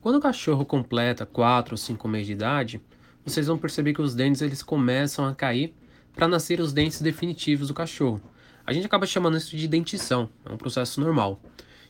Quando o cachorro completa 4 ou 5 meses de idade, vocês vão perceber que os dentes eles começam a cair para nascer os dentes definitivos do cachorro. A gente acaba chamando isso de dentição, é um processo normal.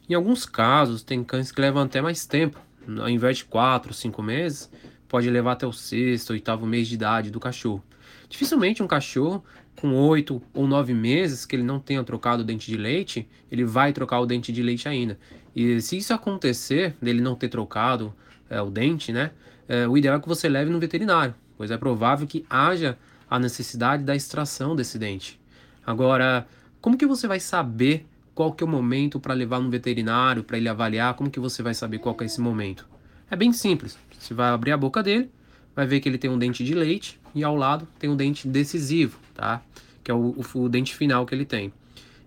Em alguns casos, tem cães que levam até mais tempo, ao invés de 4 ou 5 meses, pode levar até o sexto, oitavo mês de idade do cachorro. Dificilmente um cachorro com 8 ou 9 meses que ele não tenha trocado o dente de leite, ele vai trocar o dente de leite ainda. E se isso acontecer, dele não ter trocado é, o dente, né? É, o ideal é que você leve no veterinário, pois é provável que haja a necessidade da extração desse dente. Agora, como que você vai saber qual que é o momento para levar no veterinário, para ele avaliar? Como que você vai saber qual que é esse momento? É bem simples. Você vai abrir a boca dele, vai ver que ele tem um dente de leite e ao lado tem um dente decisivo, tá? Que é o, o, o dente final que ele tem.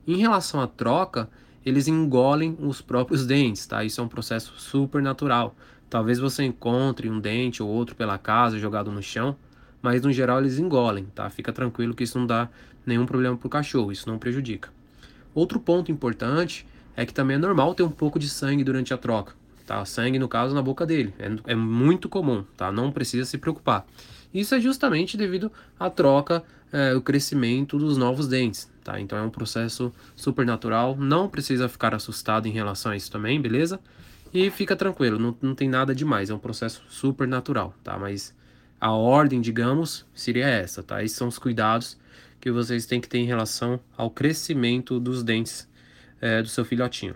Em relação à troca, eles engolem os próprios dentes, tá? Isso é um processo super natural. Talvez você encontre um dente ou outro pela casa jogado no chão, mas no geral eles engolem, tá? Fica tranquilo que isso não dá nenhum problema pro cachorro, isso não prejudica. Outro ponto importante é que também é normal ter um pouco de sangue durante a troca, tá? Sangue, no caso, na boca dele. É, é muito comum, tá? Não precisa se preocupar. Isso é justamente devido à troca, é, o crescimento dos novos dentes, tá? Então é um processo super natural, não precisa ficar assustado em relação a isso também, beleza? E fica tranquilo, não, não tem nada demais, é um processo super natural, tá? Mas a ordem, digamos, seria essa, tá? Esses são os cuidados que vocês têm que ter em relação ao crescimento dos dentes é, do seu filhotinho.